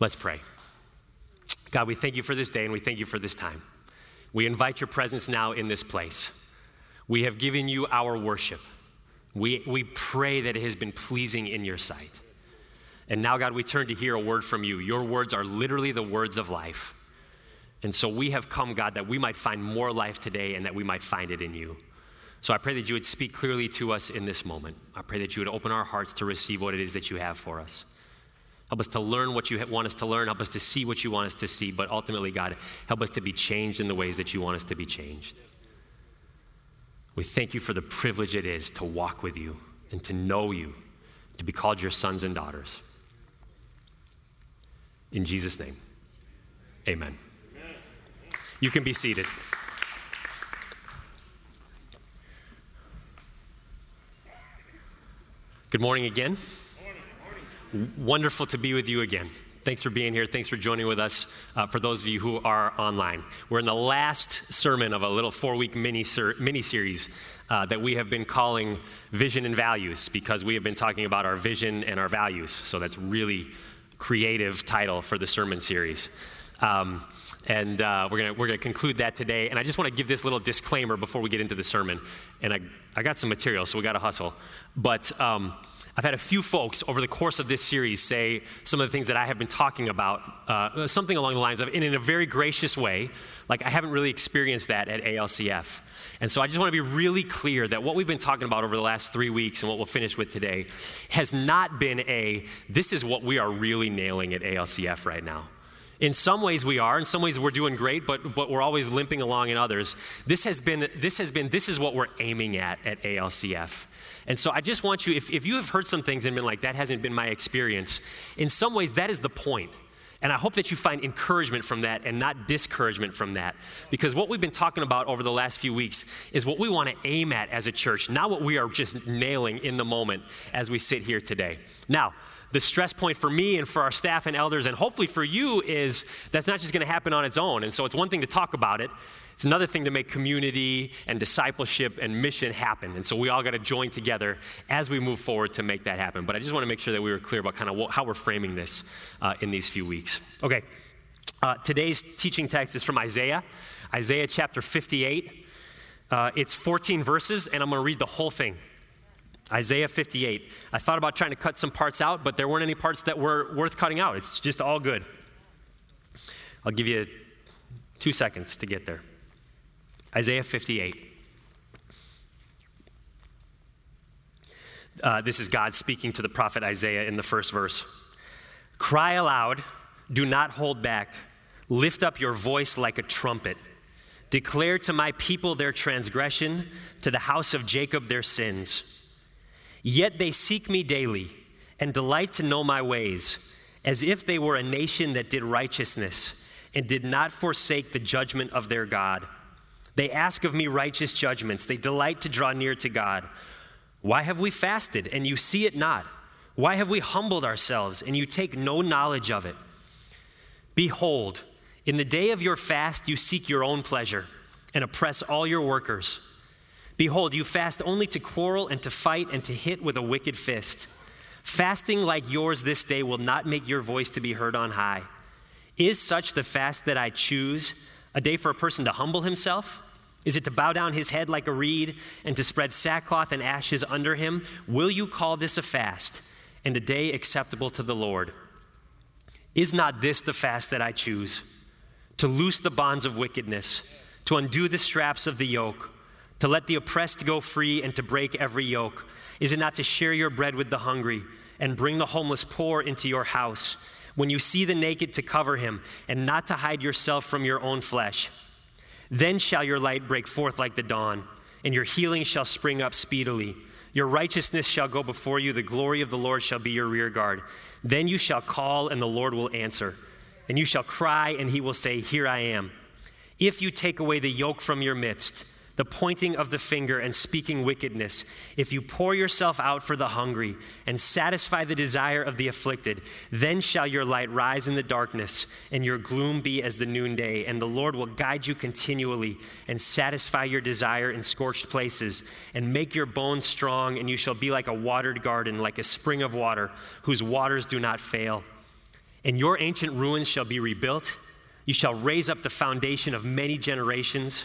Let's pray. God, we thank you for this day and we thank you for this time. We invite your presence now in this place. We have given you our worship. We, we pray that it has been pleasing in your sight. And now, God, we turn to hear a word from you. Your words are literally the words of life. And so we have come, God, that we might find more life today and that we might find it in you. So I pray that you would speak clearly to us in this moment. I pray that you would open our hearts to receive what it is that you have for us. Help us to learn what you want us to learn. Help us to see what you want us to see. But ultimately, God, help us to be changed in the ways that you want us to be changed. We thank you for the privilege it is to walk with you and to know you, to be called your sons and daughters. In Jesus' name, amen. You can be seated. Good morning again. Wonderful to be with you again. Thanks for being here. Thanks for joining with us. Uh, for those of you who are online, we're in the last sermon of a little four-week mini mini series uh, that we have been calling "Vision and Values" because we have been talking about our vision and our values. So that's really creative title for the sermon series. Um, and uh, we're going we're gonna conclude that today. And I just want to give this little disclaimer before we get into the sermon. And I, I got some material, so we got to hustle. But um, I've had a few folks over the course of this series say some of the things that I have been talking about, uh, something along the lines of, in a very gracious way, like I haven't really experienced that at ALCF. And so I just want to be really clear that what we've been talking about over the last three weeks and what we'll finish with today has not been a, this is what we are really nailing at ALCF right now. In some ways we are, in some ways we're doing great, but, but we're always limping along in others. This has been, this has been, this is what we're aiming at at ALCF. And so I just want you, if, if you have heard some things and been like, that hasn't been my experience, in some ways that is the point. And I hope that you find encouragement from that and not discouragement from that. Because what we've been talking about over the last few weeks is what we want to aim at as a church, not what we are just nailing in the moment as we sit here today. Now, the stress point for me and for our staff and elders, and hopefully for you, is that's not just going to happen on its own. And so it's one thing to talk about it, it's another thing to make community and discipleship and mission happen. And so we all got to join together as we move forward to make that happen. But I just want to make sure that we were clear about kind of how we're framing this uh, in these few weeks. Okay. Uh, today's teaching text is from Isaiah, Isaiah chapter 58. Uh, it's 14 verses, and I'm going to read the whole thing. Isaiah 58. I thought about trying to cut some parts out, but there weren't any parts that were worth cutting out. It's just all good. I'll give you two seconds to get there. Isaiah 58. Uh, this is God speaking to the prophet Isaiah in the first verse. Cry aloud, do not hold back. Lift up your voice like a trumpet. Declare to my people their transgression, to the house of Jacob their sins. Yet they seek me daily and delight to know my ways, as if they were a nation that did righteousness and did not forsake the judgment of their God. They ask of me righteous judgments. They delight to draw near to God. Why have we fasted and you see it not? Why have we humbled ourselves and you take no knowledge of it? Behold, in the day of your fast you seek your own pleasure and oppress all your workers. Behold, you fast only to quarrel and to fight and to hit with a wicked fist. Fasting like yours this day will not make your voice to be heard on high. Is such the fast that I choose? A day for a person to humble himself? Is it to bow down his head like a reed and to spread sackcloth and ashes under him? Will you call this a fast and a day acceptable to the Lord? Is not this the fast that I choose? To loose the bonds of wickedness, to undo the straps of the yoke, to let the oppressed go free and to break every yoke? Is it not to share your bread with the hungry and bring the homeless poor into your house? When you see the naked to cover him, and not to hide yourself from your own flesh. Then shall your light break forth like the dawn, and your healing shall spring up speedily. Your righteousness shall go before you, the glory of the Lord shall be your rear guard. Then you shall call, and the Lord will answer. And you shall cry, and he will say, Here I am. If you take away the yoke from your midst, the pointing of the finger and speaking wickedness, if you pour yourself out for the hungry and satisfy the desire of the afflicted, then shall your light rise in the darkness and your gloom be as the noonday, and the Lord will guide you continually and satisfy your desire in scorched places and make your bones strong, and you shall be like a watered garden, like a spring of water whose waters do not fail. and your ancient ruins shall be rebuilt. You shall raise up the foundation of many generations.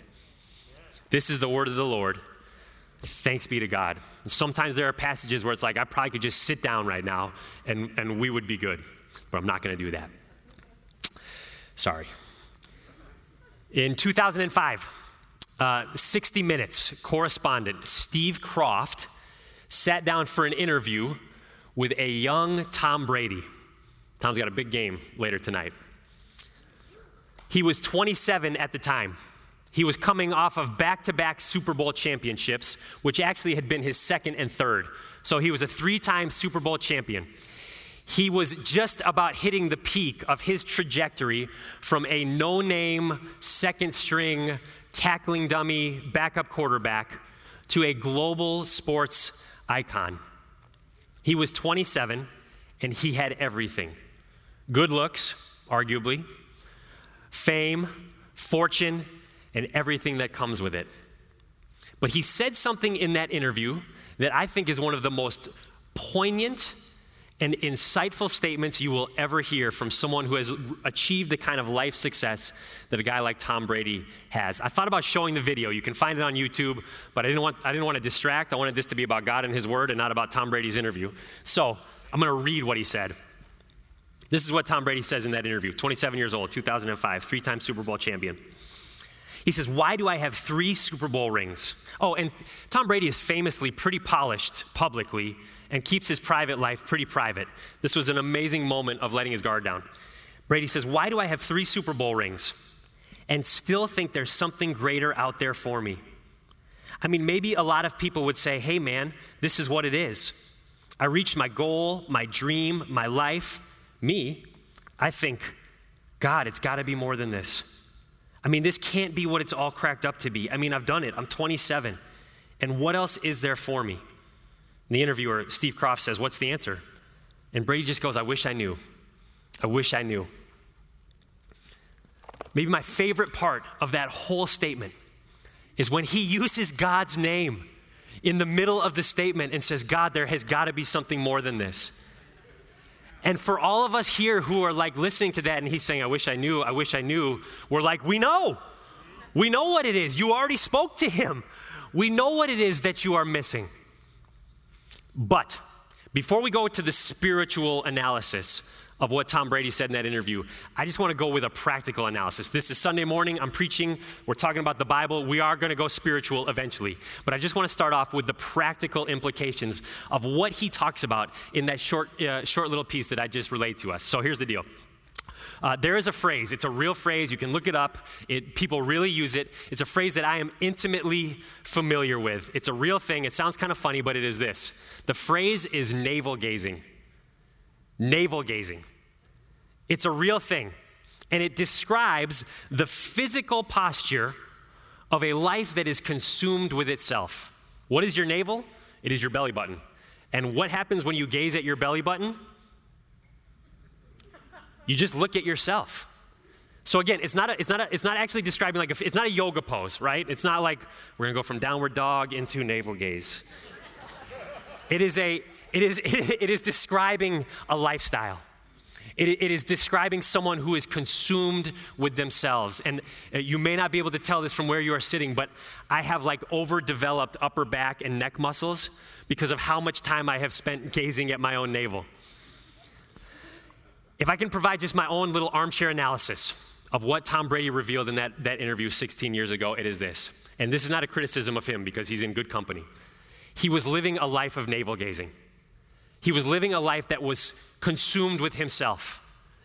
This is the word of the Lord. Thanks be to God. Sometimes there are passages where it's like, I probably could just sit down right now and, and we would be good, but I'm not going to do that. Sorry. In 2005, uh, 60 Minutes correspondent Steve Kroft sat down for an interview with a young Tom Brady. Tom's got a big game later tonight. He was 27 at the time. He was coming off of back to back Super Bowl championships, which actually had been his second and third. So he was a three time Super Bowl champion. He was just about hitting the peak of his trajectory from a no name, second string, tackling dummy, backup quarterback to a global sports icon. He was 27 and he had everything good looks, arguably, fame, fortune, and everything that comes with it. But he said something in that interview that I think is one of the most poignant and insightful statements you will ever hear from someone who has achieved the kind of life success that a guy like Tom Brady has. I thought about showing the video. You can find it on YouTube, but I didn't want, I didn't want to distract. I wanted this to be about God and His Word and not about Tom Brady's interview. So I'm going to read what he said. This is what Tom Brady says in that interview 27 years old, 2005, three time Super Bowl champion. He says, Why do I have three Super Bowl rings? Oh, and Tom Brady is famously pretty polished publicly and keeps his private life pretty private. This was an amazing moment of letting his guard down. Brady says, Why do I have three Super Bowl rings and still think there's something greater out there for me? I mean, maybe a lot of people would say, Hey, man, this is what it is. I reached my goal, my dream, my life. Me, I think, God, it's got to be more than this. I mean, this can't be what it's all cracked up to be. I mean, I've done it. I'm 27. And what else is there for me? And the interviewer, Steve Kroft, says, What's the answer? And Brady just goes, I wish I knew. I wish I knew. Maybe my favorite part of that whole statement is when he uses God's name in the middle of the statement and says, God, there has got to be something more than this. And for all of us here who are like listening to that and he's saying, I wish I knew, I wish I knew, we're like, we know. We know what it is. You already spoke to him. We know what it is that you are missing. But before we go to the spiritual analysis of what Tom Brady said in that interview, I just want to go with a practical analysis. This is Sunday morning. I'm preaching. We're talking about the Bible. We are going to go spiritual eventually. But I just want to start off with the practical implications of what he talks about in that short, uh, short little piece that I just relayed to us. So here's the deal. Uh, there is a phrase, it's a real phrase, you can look it up, it, people really use it. It's a phrase that I am intimately familiar with. It's a real thing, it sounds kind of funny, but it is this. The phrase is navel gazing. Navel gazing. It's a real thing, and it describes the physical posture of a life that is consumed with itself. What is your navel? It is your belly button. And what happens when you gaze at your belly button? You just look at yourself. So again, it's not, a, it's, not a, it's not actually describing like, a, it's not a yoga pose, right? It's not like we're gonna go from downward dog into navel gaze. It is a, it is, it is describing a lifestyle. It, it is describing someone who is consumed with themselves. And uh, you may not be able to tell this from where you are sitting, but I have like overdeveloped upper back and neck muscles because of how much time I have spent gazing at my own navel. If I can provide just my own little armchair analysis of what Tom Brady revealed in that, that interview 16 years ago, it is this. And this is not a criticism of him because he's in good company. He was living a life of navel gazing. He was living a life that was consumed with himself.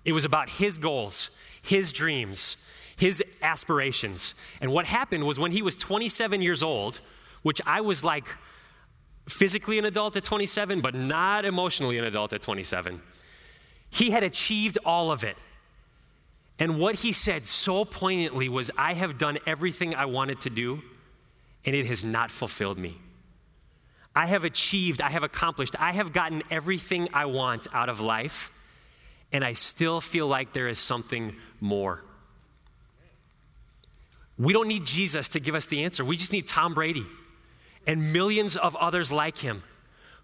It was about his goals, his dreams, his aspirations. And what happened was when he was 27 years old, which I was like physically an adult at 27, but not emotionally an adult at 27. He had achieved all of it. And what he said so poignantly was, I have done everything I wanted to do, and it has not fulfilled me. I have achieved, I have accomplished, I have gotten everything I want out of life, and I still feel like there is something more. We don't need Jesus to give us the answer. We just need Tom Brady and millions of others like him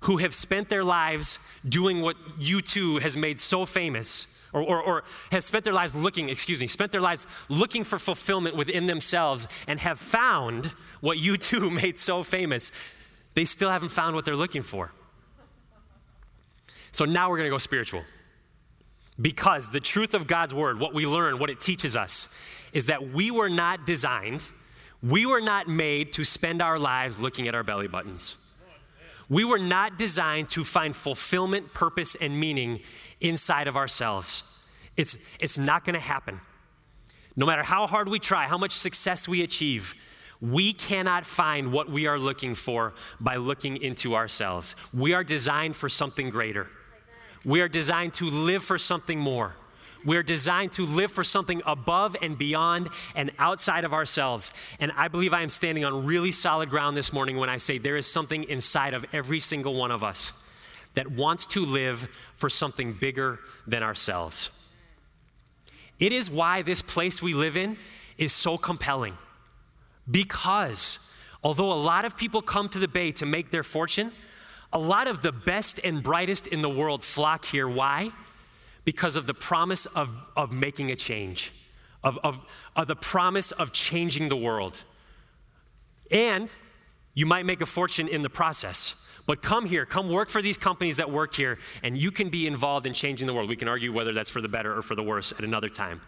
who have spent their lives doing what U2 has made so famous, or, or, or have spent their lives looking, excuse me, spent their lives looking for fulfillment within themselves and have found what U2 made so famous. They still haven't found what they're looking for. So now we're going to go spiritual. Because the truth of God's word, what we learn, what it teaches us, is that we were not designed, we were not made to spend our lives looking at our belly buttons. We were not designed to find fulfillment, purpose, and meaning inside of ourselves. It's, it's not going to happen. No matter how hard we try, how much success we achieve, we cannot find what we are looking for by looking into ourselves. We are designed for something greater. We are designed to live for something more. We're designed to live for something above and beyond and outside of ourselves. And I believe I am standing on really solid ground this morning when I say there is something inside of every single one of us that wants to live for something bigger than ourselves. It is why this place we live in is so compelling. Because although a lot of people come to the Bay to make their fortune, a lot of the best and brightest in the world flock here. Why? because of the promise of, of making a change, of, of, of the promise of changing the world. And you might make a fortune in the process. But come here, come work for these companies that work here, and you can be involved in changing the world. We can argue whether that's for the better or for the worse at another time.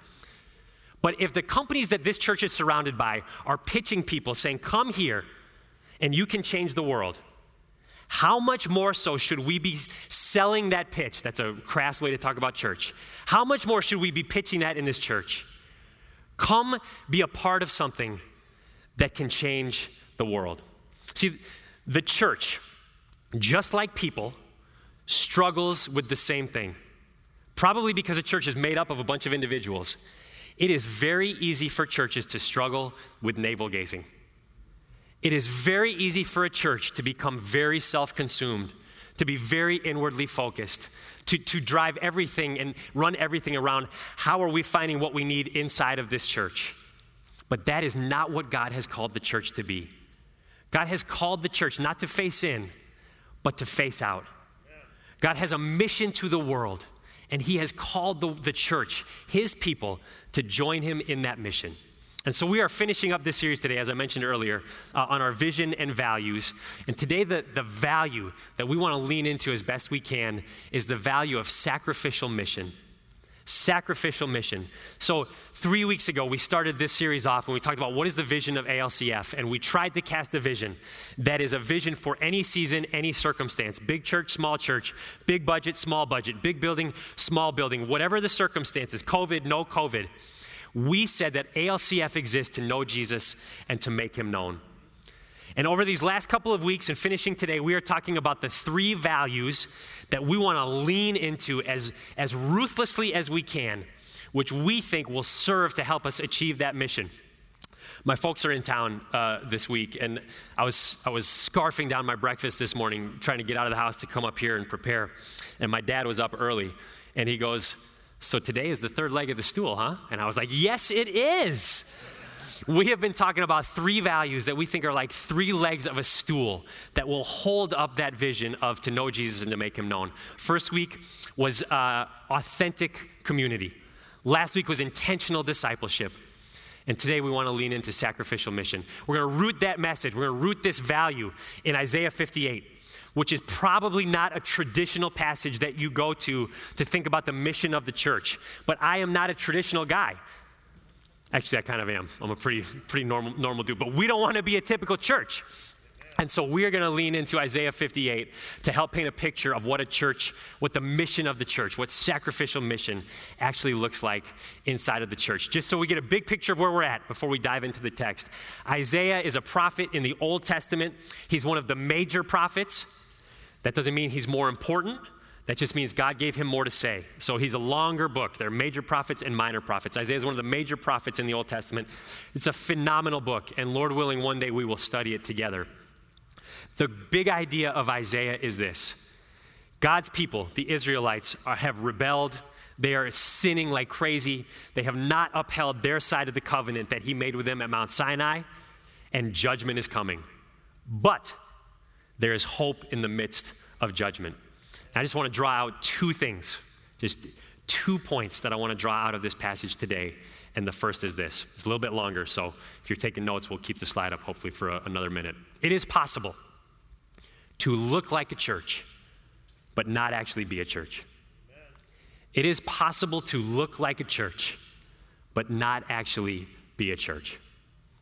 But if the companies that this church is surrounded by are pitching people saying, come here and you can change the world, how much more so should we be selling that pitch? That's a crass way to talk about church. How much more should we be pitching that in this church? Come be a part of something that can change the world. See, the church, just like people, struggles with the same thing. Probably because a church is made up of a bunch of individuals. It is very easy for churches to struggle with navel gazing. It is very easy for a church to become very self consumed, to be very inwardly focused, to, to drive everything and run everything around how are we finding what we need inside of this church. But that is not what God has called the church to be. God has called the church not to face in, but to face out. God has a mission to the world, and He has called the, the church, His people, to join Him in that mission. And so we are finishing up this series today, as I mentioned earlier, uh, on our vision and values. And today, the, the value that we want to lean into as best we can is the value of sacrificial mission. Sacrificial mission. So, three weeks ago, we started this series off and we talked about what is the vision of ALCF. And we tried to cast a vision that is a vision for any season, any circumstance big church, small church, big budget, small budget, big building, small building, whatever the circumstances, COVID, no COVID we said that ALCF exists to know Jesus and to make him known. And over these last couple of weeks and finishing today, we are talking about the three values that we want to lean into as, as ruthlessly as we can, which we think will serve to help us achieve that mission. My folks are in town uh, this week, and I was, I was scarfing down my breakfast this morning, trying to get out of the house to come up here and prepare. And my dad was up early, and he goes, so today is the third leg of the stool, huh? And I was like, Yes, it is. We have been talking about three values that we think are like three legs of a stool that will hold up that vision of to know Jesus and to make him known. First week was uh, authentic community, last week was intentional discipleship. And today we want to lean into sacrificial mission. We're going to root that message, we're going to root this value in Isaiah 58 which is probably not a traditional passage that you go to to think about the mission of the church. But I am not a traditional guy. Actually, I kind of am. I'm a pretty, pretty normal, normal dude. But we don't want to be a typical church. And so we are going to lean into Isaiah 58 to help paint a picture of what a church, what the mission of the church, what sacrificial mission actually looks like inside of the church. Just so we get a big picture of where we're at before we dive into the text. Isaiah is a prophet in the Old Testament, he's one of the major prophets. That doesn't mean he's more important. That just means God gave him more to say. So he's a longer book. There are major prophets and minor prophets. Isaiah is one of the major prophets in the Old Testament. It's a phenomenal book, and Lord willing, one day we will study it together. The big idea of Isaiah is this God's people, the Israelites, are, have rebelled. They are sinning like crazy. They have not upheld their side of the covenant that he made with them at Mount Sinai, and judgment is coming. But there is hope in the midst of judgment. I just want to draw out two things, just two points that I want to draw out of this passage today. And the first is this it's a little bit longer, so if you're taking notes, we'll keep the slide up hopefully for a, another minute. It is possible to look like a church, but not actually be a church. It is possible to look like a church, but not actually be a church.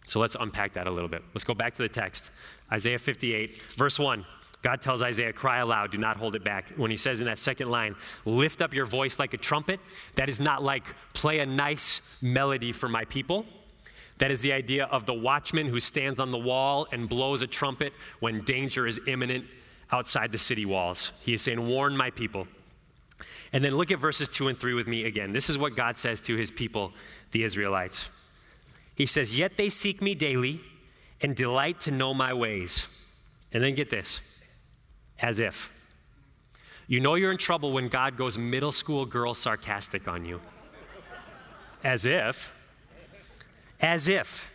So let's unpack that a little bit. Let's go back to the text Isaiah 58, verse 1. God tells Isaiah, cry aloud, do not hold it back. When he says in that second line, lift up your voice like a trumpet, that is not like play a nice melody for my people. That is the idea of the watchman who stands on the wall and blows a trumpet when danger is imminent outside the city walls. He is saying, warn my people. And then look at verses 2 and 3 with me again. This is what God says to his people, the Israelites. He says, Yet they seek me daily and delight to know my ways. And then get this as if. You know you're in trouble when God goes middle school girl sarcastic on you. As if, as if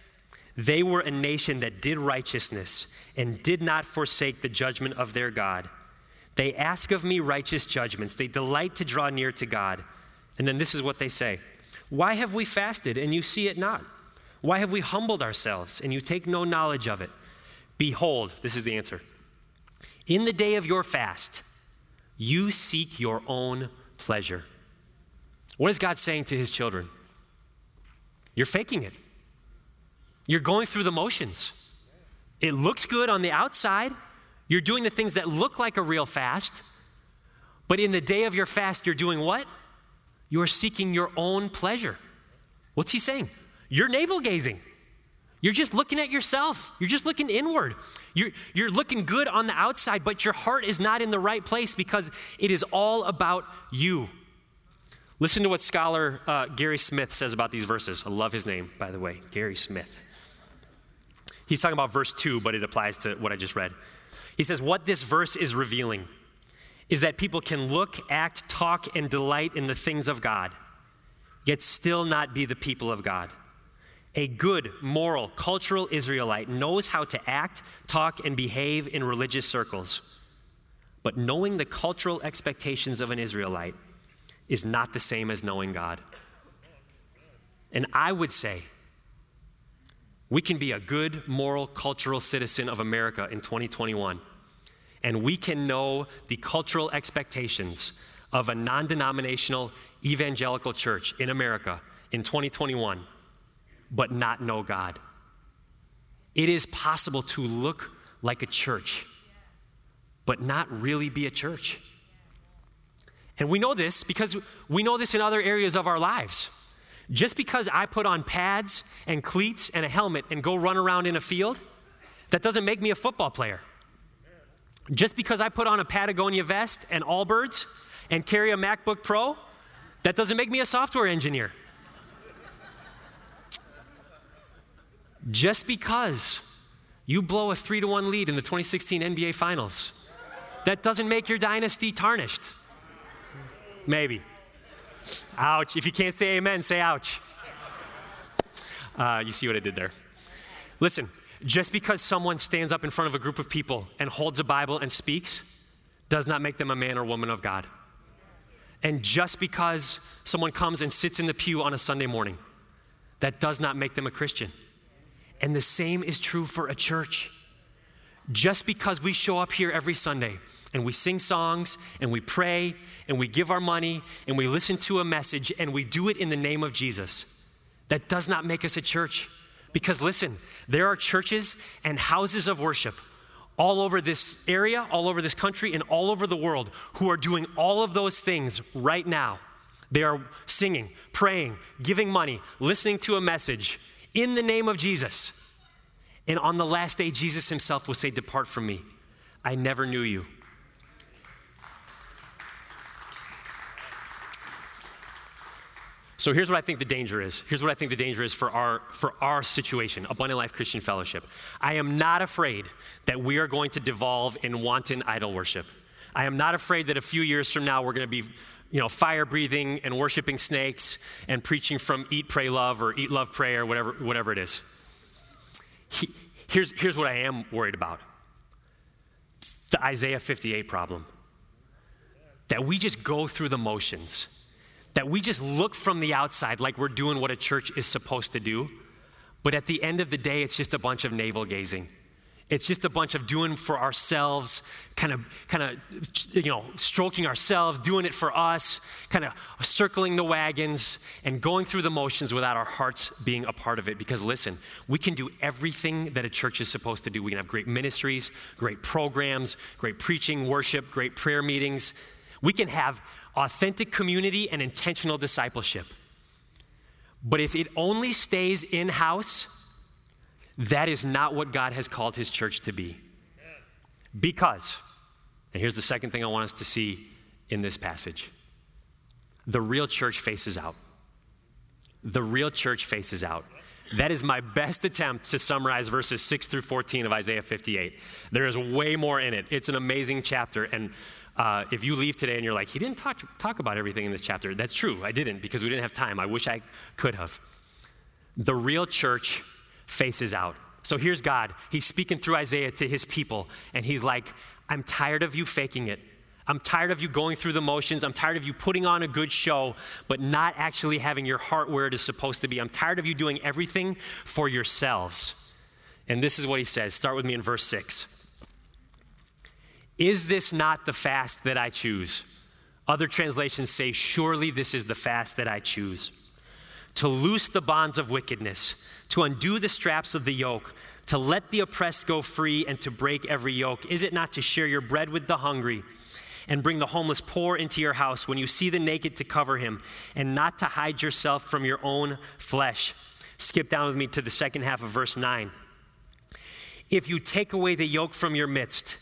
they were a nation that did righteousness and did not forsake the judgment of their God. They ask of me righteous judgments. They delight to draw near to God. And then this is what they say Why have we fasted and you see it not? Why have we humbled ourselves and you take no knowledge of it? Behold, this is the answer in the day of your fast, you seek your own pleasure. What is God saying to his children? You're faking it. You're going through the motions. It looks good on the outside. You're doing the things that look like a real fast. But in the day of your fast, you're doing what? You're seeking your own pleasure. What's he saying? You're navel gazing. You're just looking at yourself. You're just looking inward. You're, you're looking good on the outside, but your heart is not in the right place because it is all about you. Listen to what scholar uh, Gary Smith says about these verses. I love his name, by the way, Gary Smith. He's talking about verse 2, but it applies to what I just read. He says, What this verse is revealing is that people can look, act, talk, and delight in the things of God, yet still not be the people of God. A good, moral, cultural Israelite knows how to act, talk, and behave in religious circles. But knowing the cultural expectations of an Israelite is not the same as knowing God. And I would say we can be a good, moral, cultural citizen of America in 2021, and we can know the cultural expectations of a non denominational evangelical church in America in 2021 but not know God. It is possible to look like a church, but not really be a church. And we know this because we know this in other areas of our lives. Just because I put on pads and cleats and a helmet and go run around in a field, that doesn't make me a football player. Just because I put on a Patagonia vest and Allbirds and carry a MacBook Pro, that doesn't make me a software engineer. Just because you blow a three to one lead in the 2016 NBA Finals, that doesn't make your dynasty tarnished. Maybe. Ouch. If you can't say amen, say ouch. Uh, you see what I did there. Listen, just because someone stands up in front of a group of people and holds a Bible and speaks does not make them a man or woman of God. And just because someone comes and sits in the pew on a Sunday morning, that does not make them a Christian. And the same is true for a church. Just because we show up here every Sunday and we sing songs and we pray and we give our money and we listen to a message and we do it in the name of Jesus, that does not make us a church. Because listen, there are churches and houses of worship all over this area, all over this country, and all over the world who are doing all of those things right now. They are singing, praying, giving money, listening to a message, in the name of Jesus. And on the last day, Jesus himself will say, Depart from me. I never knew you. So here's what I think the danger is. Here's what I think the danger is for our, for our situation, Abundant Life Christian Fellowship. I am not afraid that we are going to devolve in wanton idol worship. I am not afraid that a few years from now we're going to be you know, fire breathing and worshiping snakes and preaching from eat, pray, love or eat, love, pray or whatever, whatever it is. He, here's, here's what I am worried about the Isaiah 58 problem. That we just go through the motions that we just look from the outside like we're doing what a church is supposed to do, but at the end of the day, it's just a bunch of navel gazing. It's just a bunch of doing for ourselves, kind of, kind of, you know, stroking ourselves, doing it for us, kind of circling the wagons and going through the motions without our hearts being a part of it. Because listen, we can do everything that a church is supposed to do. We can have great ministries, great programs, great preaching, worship, great prayer meetings. We can have authentic community and intentional discipleship. But if it only stays in house, that is not what God has called his church to be. Because, and here's the second thing I want us to see in this passage the real church faces out. The real church faces out. That is my best attempt to summarize verses 6 through 14 of Isaiah 58. There is way more in it. It's an amazing chapter. And uh, if you leave today and you're like, he didn't talk, talk about everything in this chapter, that's true. I didn't because we didn't have time. I wish I could have. The real church faces out. So here's God. He's speaking through Isaiah to his people, and he's like, I'm tired of you faking it. I'm tired of you going through the motions. I'm tired of you putting on a good show, but not actually having your heart where it is supposed to be. I'm tired of you doing everything for yourselves. And this is what he says. Start with me in verse 6. Is this not the fast that I choose? Other translations say, Surely this is the fast that I choose. To loose the bonds of wickedness, to undo the straps of the yoke, to let the oppressed go free, and to break every yoke. Is it not to share your bread with the hungry? and bring the homeless poor into your house, when you see the naked to cover him, and not to hide yourself from your own flesh. Skip down with me to the second half of verse 9. If you take away the yoke from your midst,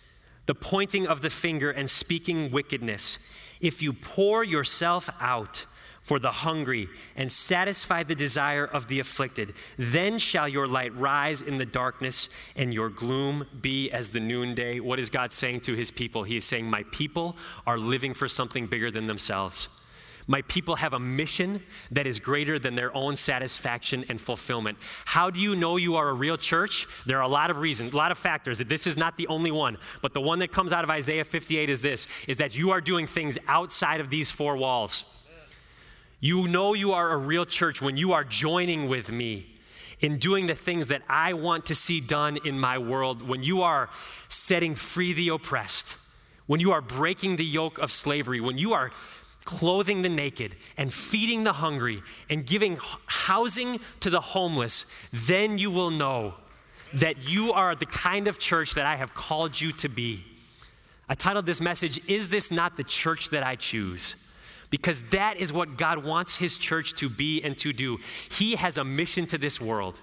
the pointing of the finger and speaking wickedness, if you pour yourself out for the hungry and satisfy the desire of the afflicted, then shall your light rise in the darkness and your gloom be as the noonday. What is God saying to his people? He is saying, My people are living for something bigger than themselves. My people have a mission that is greater than their own satisfaction and fulfillment. How do you know you are a real church? There are a lot of reasons, a lot of factors. This is not the only one, but the one that comes out of Isaiah 58 is this is that you are doing things outside of these four walls. You know you are a real church when you are joining with me in doing the things that I want to see done in my world, when you are setting free the oppressed, when you are breaking the yoke of slavery, when you are clothing the naked, and feeding the hungry, and giving housing to the homeless, then you will know that you are the kind of church that I have called you to be. I titled this message, Is This Not the Church That I Choose? Because that is what God wants His church to be and to do. He has a mission to this world,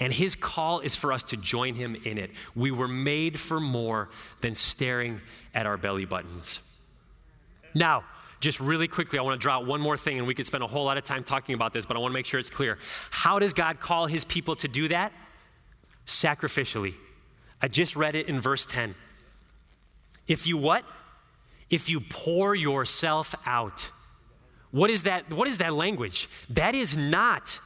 and His call is for us to join Him in it. We were made for more than staring at our belly buttons. Now, just really quickly, I want to draw out one more thing, and we could spend a whole lot of time talking about this, but I want to make sure it's clear. How does God call his people to do that? Sacrificially. I just read it in verse 10. If you what? If you pour yourself out. What is that? What is that language? That is not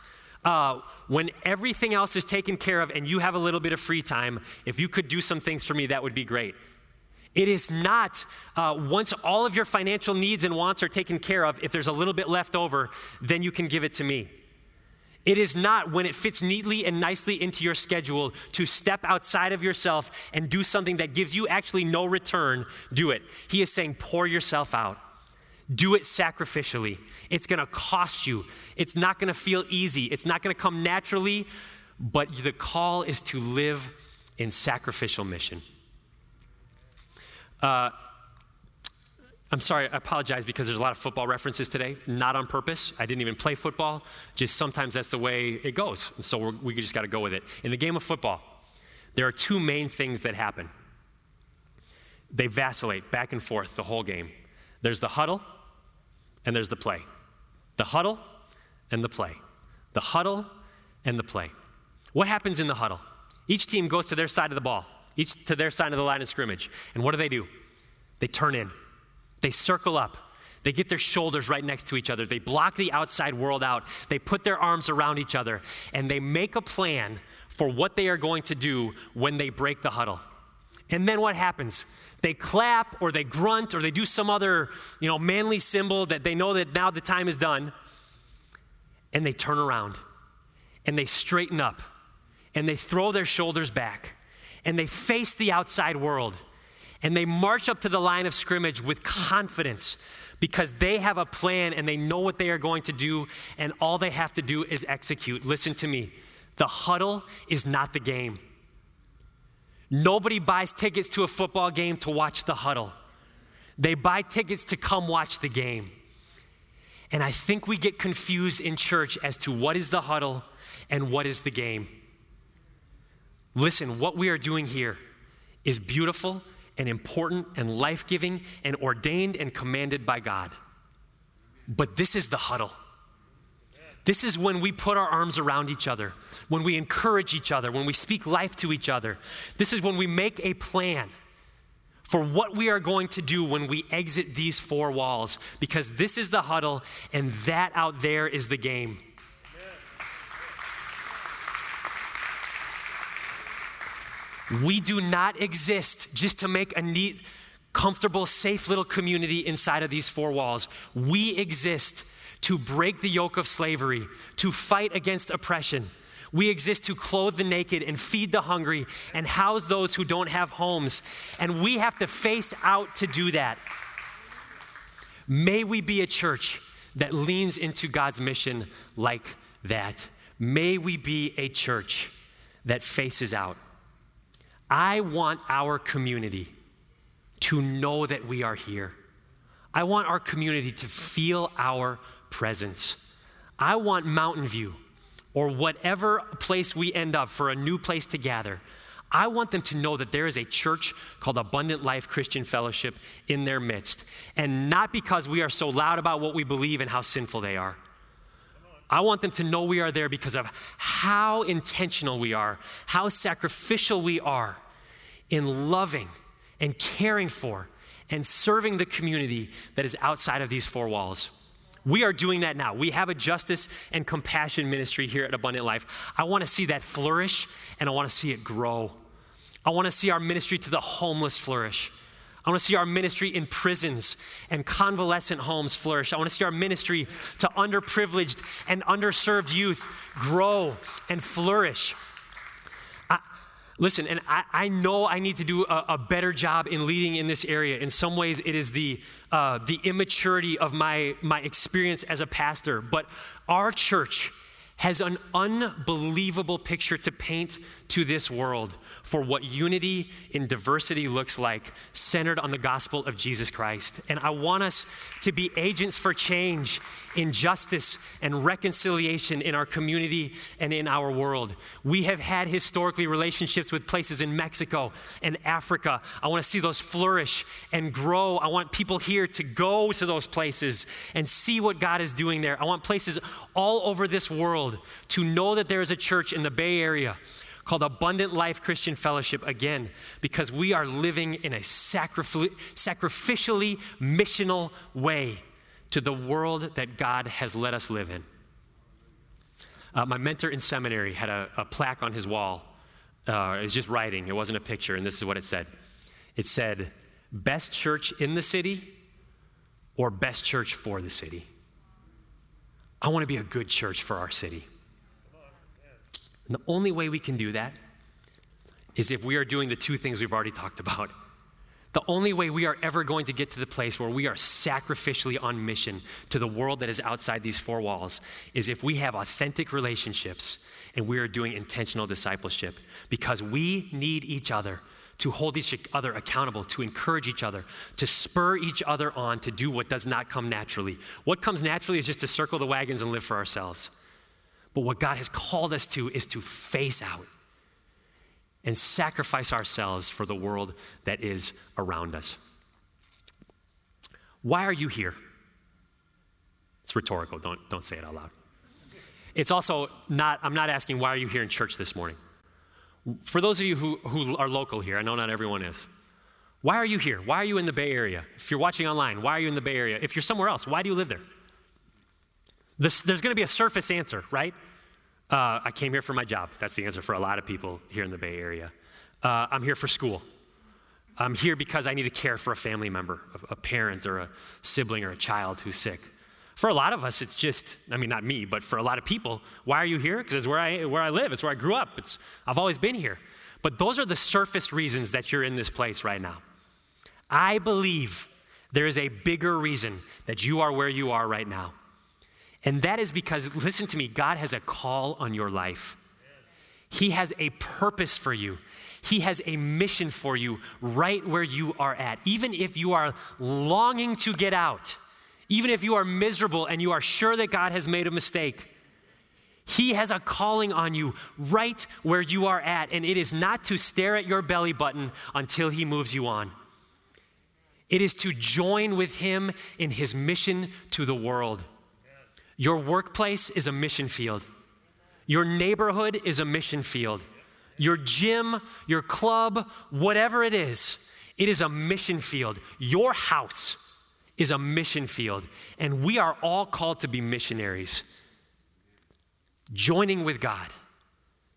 uh, when everything else is taken care of and you have a little bit of free time. If you could do some things for me, that would be great. It is not uh, once all of your financial needs and wants are taken care of, if there's a little bit left over, then you can give it to me. It is not when it fits neatly and nicely into your schedule to step outside of yourself and do something that gives you actually no return, do it. He is saying, pour yourself out. Do it sacrificially. It's going to cost you. It's not going to feel easy. It's not going to come naturally, but the call is to live in sacrificial mission. Uh, I'm sorry, I apologize because there's a lot of football references today, not on purpose. I didn't even play football, just sometimes that's the way it goes. So we just got to go with it. In the game of football, there are two main things that happen they vacillate back and forth the whole game. There's the huddle, and there's the play. The huddle, and the play. The huddle and the play. What happens in the huddle? Each team goes to their side of the ball, each to their side of the line of scrimmage. And what do they do? They turn in, they circle up, they get their shoulders right next to each other. They block the outside world out. They put their arms around each other and they make a plan for what they are going to do when they break the huddle. And then what happens? They clap or they grunt or they do some other, you know, manly symbol that they know that now the time is done. And they turn around and they straighten up and they throw their shoulders back and they face the outside world and they march up to the line of scrimmage with confidence because they have a plan and they know what they are going to do, and all they have to do is execute. Listen to me the huddle is not the game. Nobody buys tickets to a football game to watch the huddle. They buy tickets to come watch the game. And I think we get confused in church as to what is the huddle and what is the game. Listen, what we are doing here is beautiful and important and life giving and ordained and commanded by God. But this is the huddle. This is when we put our arms around each other, when we encourage each other, when we speak life to each other. This is when we make a plan for what we are going to do when we exit these four walls, because this is the huddle and that out there is the game. We do not exist just to make a neat, comfortable, safe little community inside of these four walls. We exist to break the yoke of slavery, to fight against oppression. We exist to clothe the naked and feed the hungry and house those who don't have homes. And we have to face out to do that. May we be a church that leans into God's mission like that. May we be a church that faces out. I want our community to know that we are here. I want our community to feel our presence. I want Mountain View or whatever place we end up for a new place to gather. I want them to know that there is a church called Abundant Life Christian Fellowship in their midst. And not because we are so loud about what we believe and how sinful they are. I want them to know we are there because of how intentional we are, how sacrificial we are in loving and caring for and serving the community that is outside of these four walls. We are doing that now. We have a justice and compassion ministry here at Abundant Life. I want to see that flourish and I want to see it grow. I want to see our ministry to the homeless flourish. I want to see our ministry in prisons and convalescent homes flourish. I want to see our ministry to underprivileged and underserved youth grow and flourish. Listen, and I, I, know I need to do a, a, better job in leading in this area. In some ways, it is the, uh, the immaturity of my, my experience as a pastor. But our church has an unbelievable picture to paint to this world for what unity in diversity looks like, centered on the gospel of Jesus Christ. And I want us to be agents for change in justice and reconciliation in our community and in our world. We have had historically relationships with places in Mexico and Africa. I want to see those flourish and grow. I want people here to go to those places and see what God is doing there. I want places all over this world to know that there is a church in the Bay Area called Abundant Life Christian Fellowship again because we are living in a sacrificially missional way to the world that God has let us live in. Uh, my mentor in seminary had a, a plaque on his wall. Uh, it was just writing, it wasn't a picture, and this is what it said it said, Best church in the city or best church for the city? I want to be a good church for our city. And the only way we can do that is if we are doing the two things we've already talked about. The only way we are ever going to get to the place where we are sacrificially on mission to the world that is outside these four walls is if we have authentic relationships and we are doing intentional discipleship because we need each other to hold each other accountable, to encourage each other, to spur each other on to do what does not come naturally. What comes naturally is just to circle the wagons and live for ourselves. But what God has called us to is to face out and sacrifice ourselves for the world that is around us. Why are you here? It's rhetorical, don't, don't say it out loud. It's also not, I'm not asking why are you here in church this morning? For those of you who, who are local here, I know not everyone is. Why are you here? Why are you in the Bay Area? If you're watching online, why are you in the Bay Area? If you're somewhere else, why do you live there? This, there's going to be a surface answer, right? Uh, I came here for my job. That's the answer for a lot of people here in the Bay Area. Uh, I'm here for school. I'm here because I need to care for a family member, a parent or a sibling or a child who's sick. For a lot of us, it's just, I mean, not me, but for a lot of people, why are you here? Because it's where I, where I live, it's where I grew up, it's, I've always been here. But those are the surface reasons that you're in this place right now. I believe there is a bigger reason that you are where you are right now. And that is because, listen to me, God has a call on your life. He has a purpose for you. He has a mission for you right where you are at. Even if you are longing to get out, even if you are miserable and you are sure that God has made a mistake, He has a calling on you right where you are at. And it is not to stare at your belly button until He moves you on. It is to join with Him in His mission to the world. Your workplace is a mission field. Your neighborhood is a mission field. Your gym, your club, whatever it is, it is a mission field. Your house is a mission field. And we are all called to be missionaries, joining with God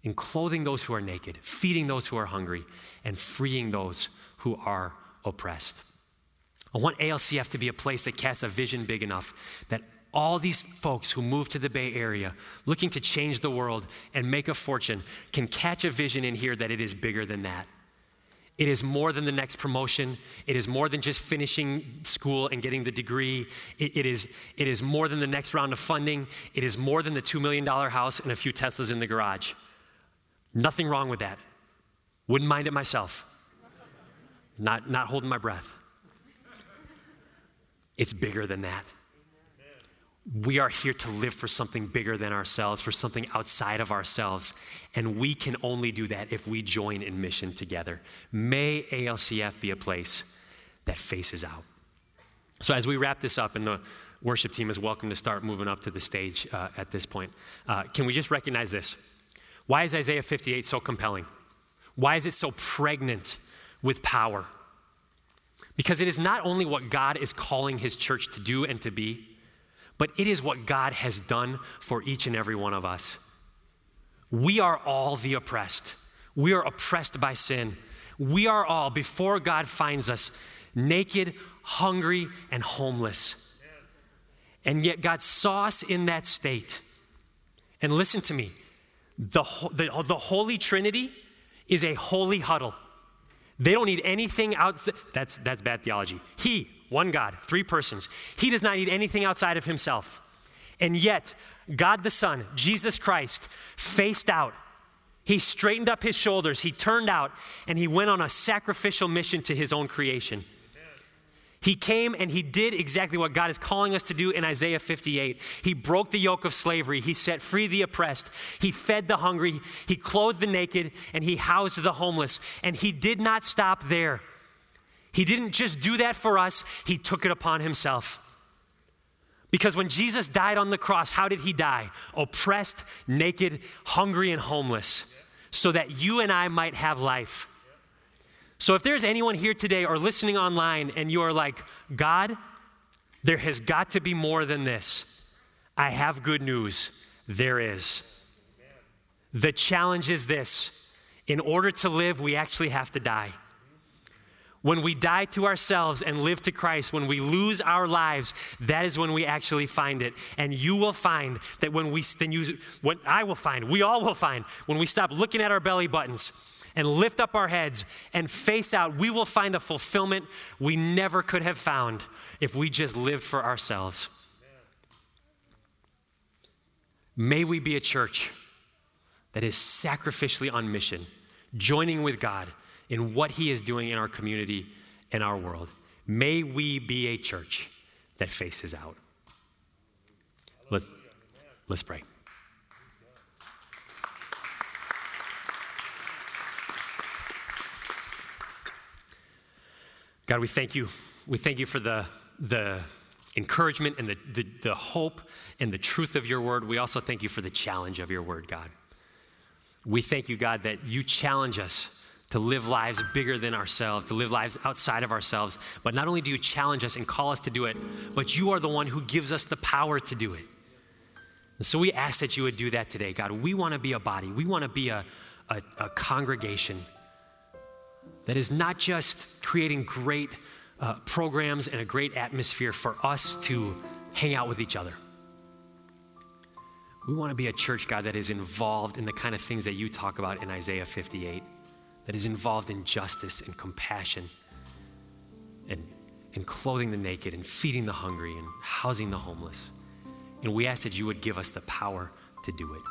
in clothing those who are naked, feeding those who are hungry, and freeing those who are oppressed. I want ALCF to be a place that casts a vision big enough that all these folks who move to the Bay Area looking to change the world and make a fortune can catch a vision in here that it is bigger than that. It is more than the next promotion. It is more than just finishing school and getting the degree. It, it, is, it is more than the next round of funding. It is more than the $2 million house and a few Teslas in the garage. Nothing wrong with that. Wouldn't mind it myself. Not, not holding my breath. It's bigger than that we are here to live for something bigger than ourselves, for something outside of ourselves. And we can only do that if we join in mission together. May ALCF be a place that faces out. So, as we wrap this up, and the worship team is welcome to start moving up to the stage uh, at this point, uh, can we just recognize this? Why is Isaiah 58 so compelling? Why is it so pregnant with power? Because it is not only what God is calling his church to do and to be, but it is what God has done for each and every one of us. We are all the oppressed. We are oppressed by sin. We are all, before God finds us, naked, hungry, and homeless. And yet God saw us in that state. And listen to me the, the, the Holy Trinity is a holy huddle. They don't need anything outside. That's, that's bad theology. He, one God, three persons. He does not need anything outside of himself. And yet, God the Son, Jesus Christ, faced out. He straightened up his shoulders, he turned out, and he went on a sacrificial mission to his own creation. He came and he did exactly what God is calling us to do in Isaiah 58. He broke the yoke of slavery. He set free the oppressed. He fed the hungry. He clothed the naked. And he housed the homeless. And he did not stop there. He didn't just do that for us, He took it upon Himself. Because when Jesus died on the cross, how did He die? Oppressed, naked, hungry, and homeless, so that you and I might have life. So if there's anyone here today or listening online and you are like, God, there has got to be more than this, I have good news. There is. The challenge is this in order to live, we actually have to die. When we die to ourselves and live to Christ, when we lose our lives, that is when we actually find it. And you will find that when we, then you, what I will find, we all will find, when we stop looking at our belly buttons and lift up our heads and face out, we will find a fulfillment we never could have found if we just lived for ourselves. May we be a church that is sacrificially on mission, joining with God in what He is doing in our community and our world. May we be a church that faces out. Let's, let's pray. God, we thank you. We thank you for the, the encouragement and the, the, the hope and the truth of your word. We also thank you for the challenge of your word, God. We thank you, God, that you challenge us to live lives bigger than ourselves, to live lives outside of ourselves. But not only do you challenge us and call us to do it, but you are the one who gives us the power to do it. And so we ask that you would do that today, God. We want to be a body, we want to be a, a, a, congregation that is not just creating great uh, programs and a great atmosphere for us to hang out with each other. We want to be a church, God, that is involved in the kind of things that you talk about in Isaiah 58, that is involved in justice and compassion and, and clothing the naked and feeding the hungry and housing the homeless. And we ask that you would give us the power to do it.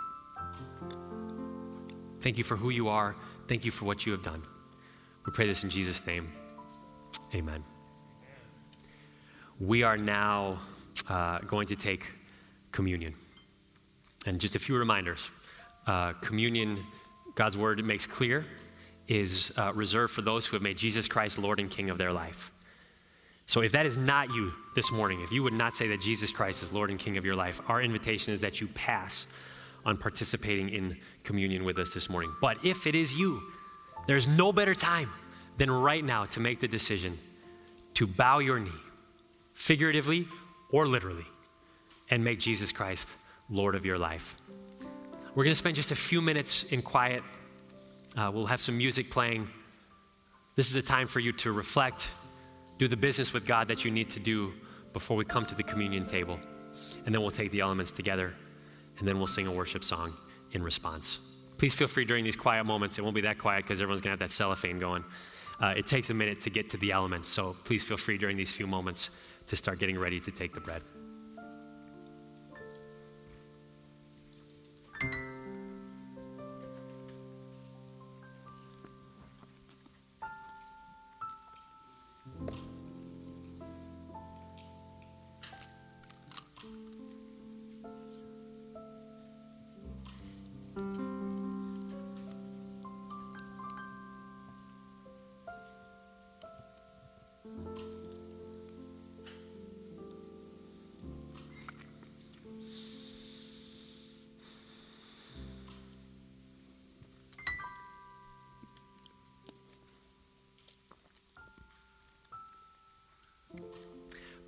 Thank you for who you are. Thank you for what you have done. We pray this in Jesus' name. Amen. We are now uh, going to take communion. And just a few reminders uh, communion, God's word makes clear, is uh, reserved for those who have made Jesus Christ Lord and King of their life. So if that is not you this morning, if you would not say that Jesus Christ is Lord and King of your life, our invitation is that you pass on participating in communion with us this morning. But if it is you, there's no better time than right now to make the decision to bow your knee, figuratively or literally, and make Jesus Christ Lord of your life. We're going to spend just a few minutes in quiet. Uh, we'll have some music playing. This is a time for you to reflect, do the business with God that you need to do before we come to the communion table. And then we'll take the elements together, and then we'll sing a worship song in response. Please feel free during these quiet moments. It won't be that quiet because everyone's going to have that cellophane going. Uh, it takes a minute to get to the elements, so please feel free during these few moments to start getting ready to take the bread.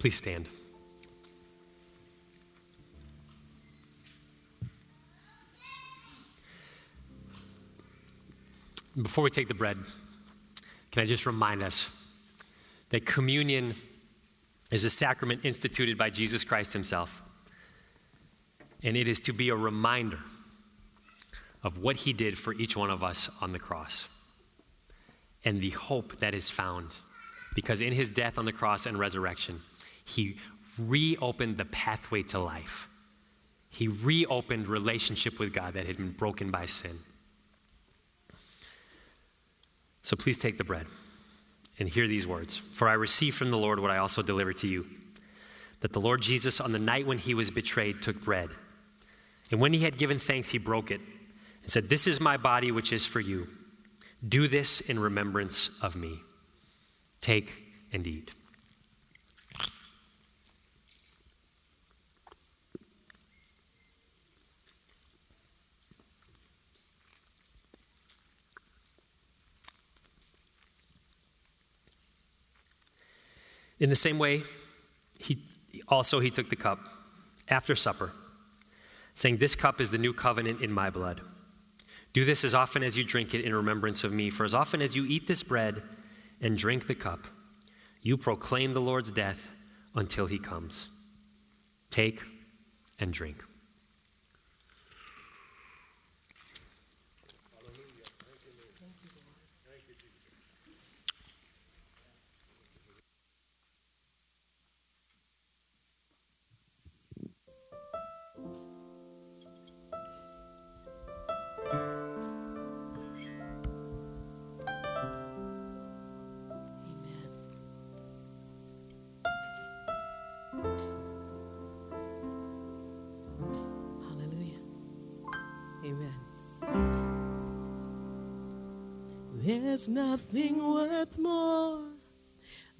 Please stand. Before we take the bread, can I just remind us that communion is a sacrament instituted by Jesus Christ Himself. And it is to be a reminder of what He did for each one of us on the cross and the hope that is found. Because in His death on the cross and resurrection, he reopened the pathway to life. He reopened relationship with God that had been broken by sin. So please take the bread and hear these words. For I received from the Lord what I also delivered to you that the Lord Jesus, on the night when he was betrayed, took bread. And when he had given thanks, he broke it and said, This is my body, which is for you. Do this in remembrance of me. Take and eat. In the same way, he also he took the cup after supper, saying, "This cup is the new covenant in my blood. Do this as often as you drink it in remembrance of me, for as often as you eat this bread and drink the cup, you proclaim the Lord's death until he comes. Take and drink." There's nothing worth more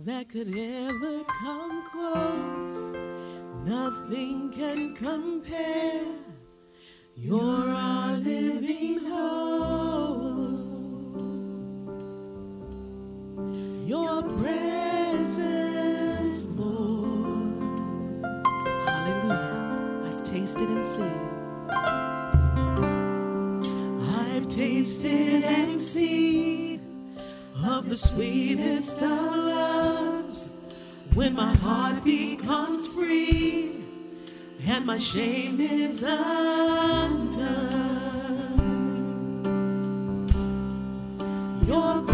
that could ever come close. Nothing can compare. You're our living hope. Your presence, Lord. Hallelujah. I've tasted and seen. I've tasted and seen the sweetest of loves when my heart becomes free and my shame is undone. Your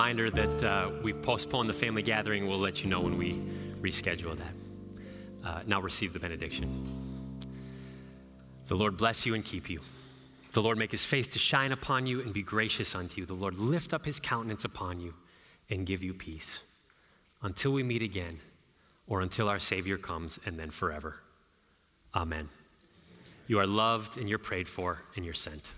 reminder that uh, we've postponed the family gathering. We'll let you know when we reschedule that. Uh, now receive the benediction. The Lord bless you and keep you. The Lord make his face to shine upon you and be gracious unto you. The Lord lift up his countenance upon you and give you peace. Until we meet again, or until our Savior comes, and then forever. Amen. You are loved and you're prayed for and you're sent.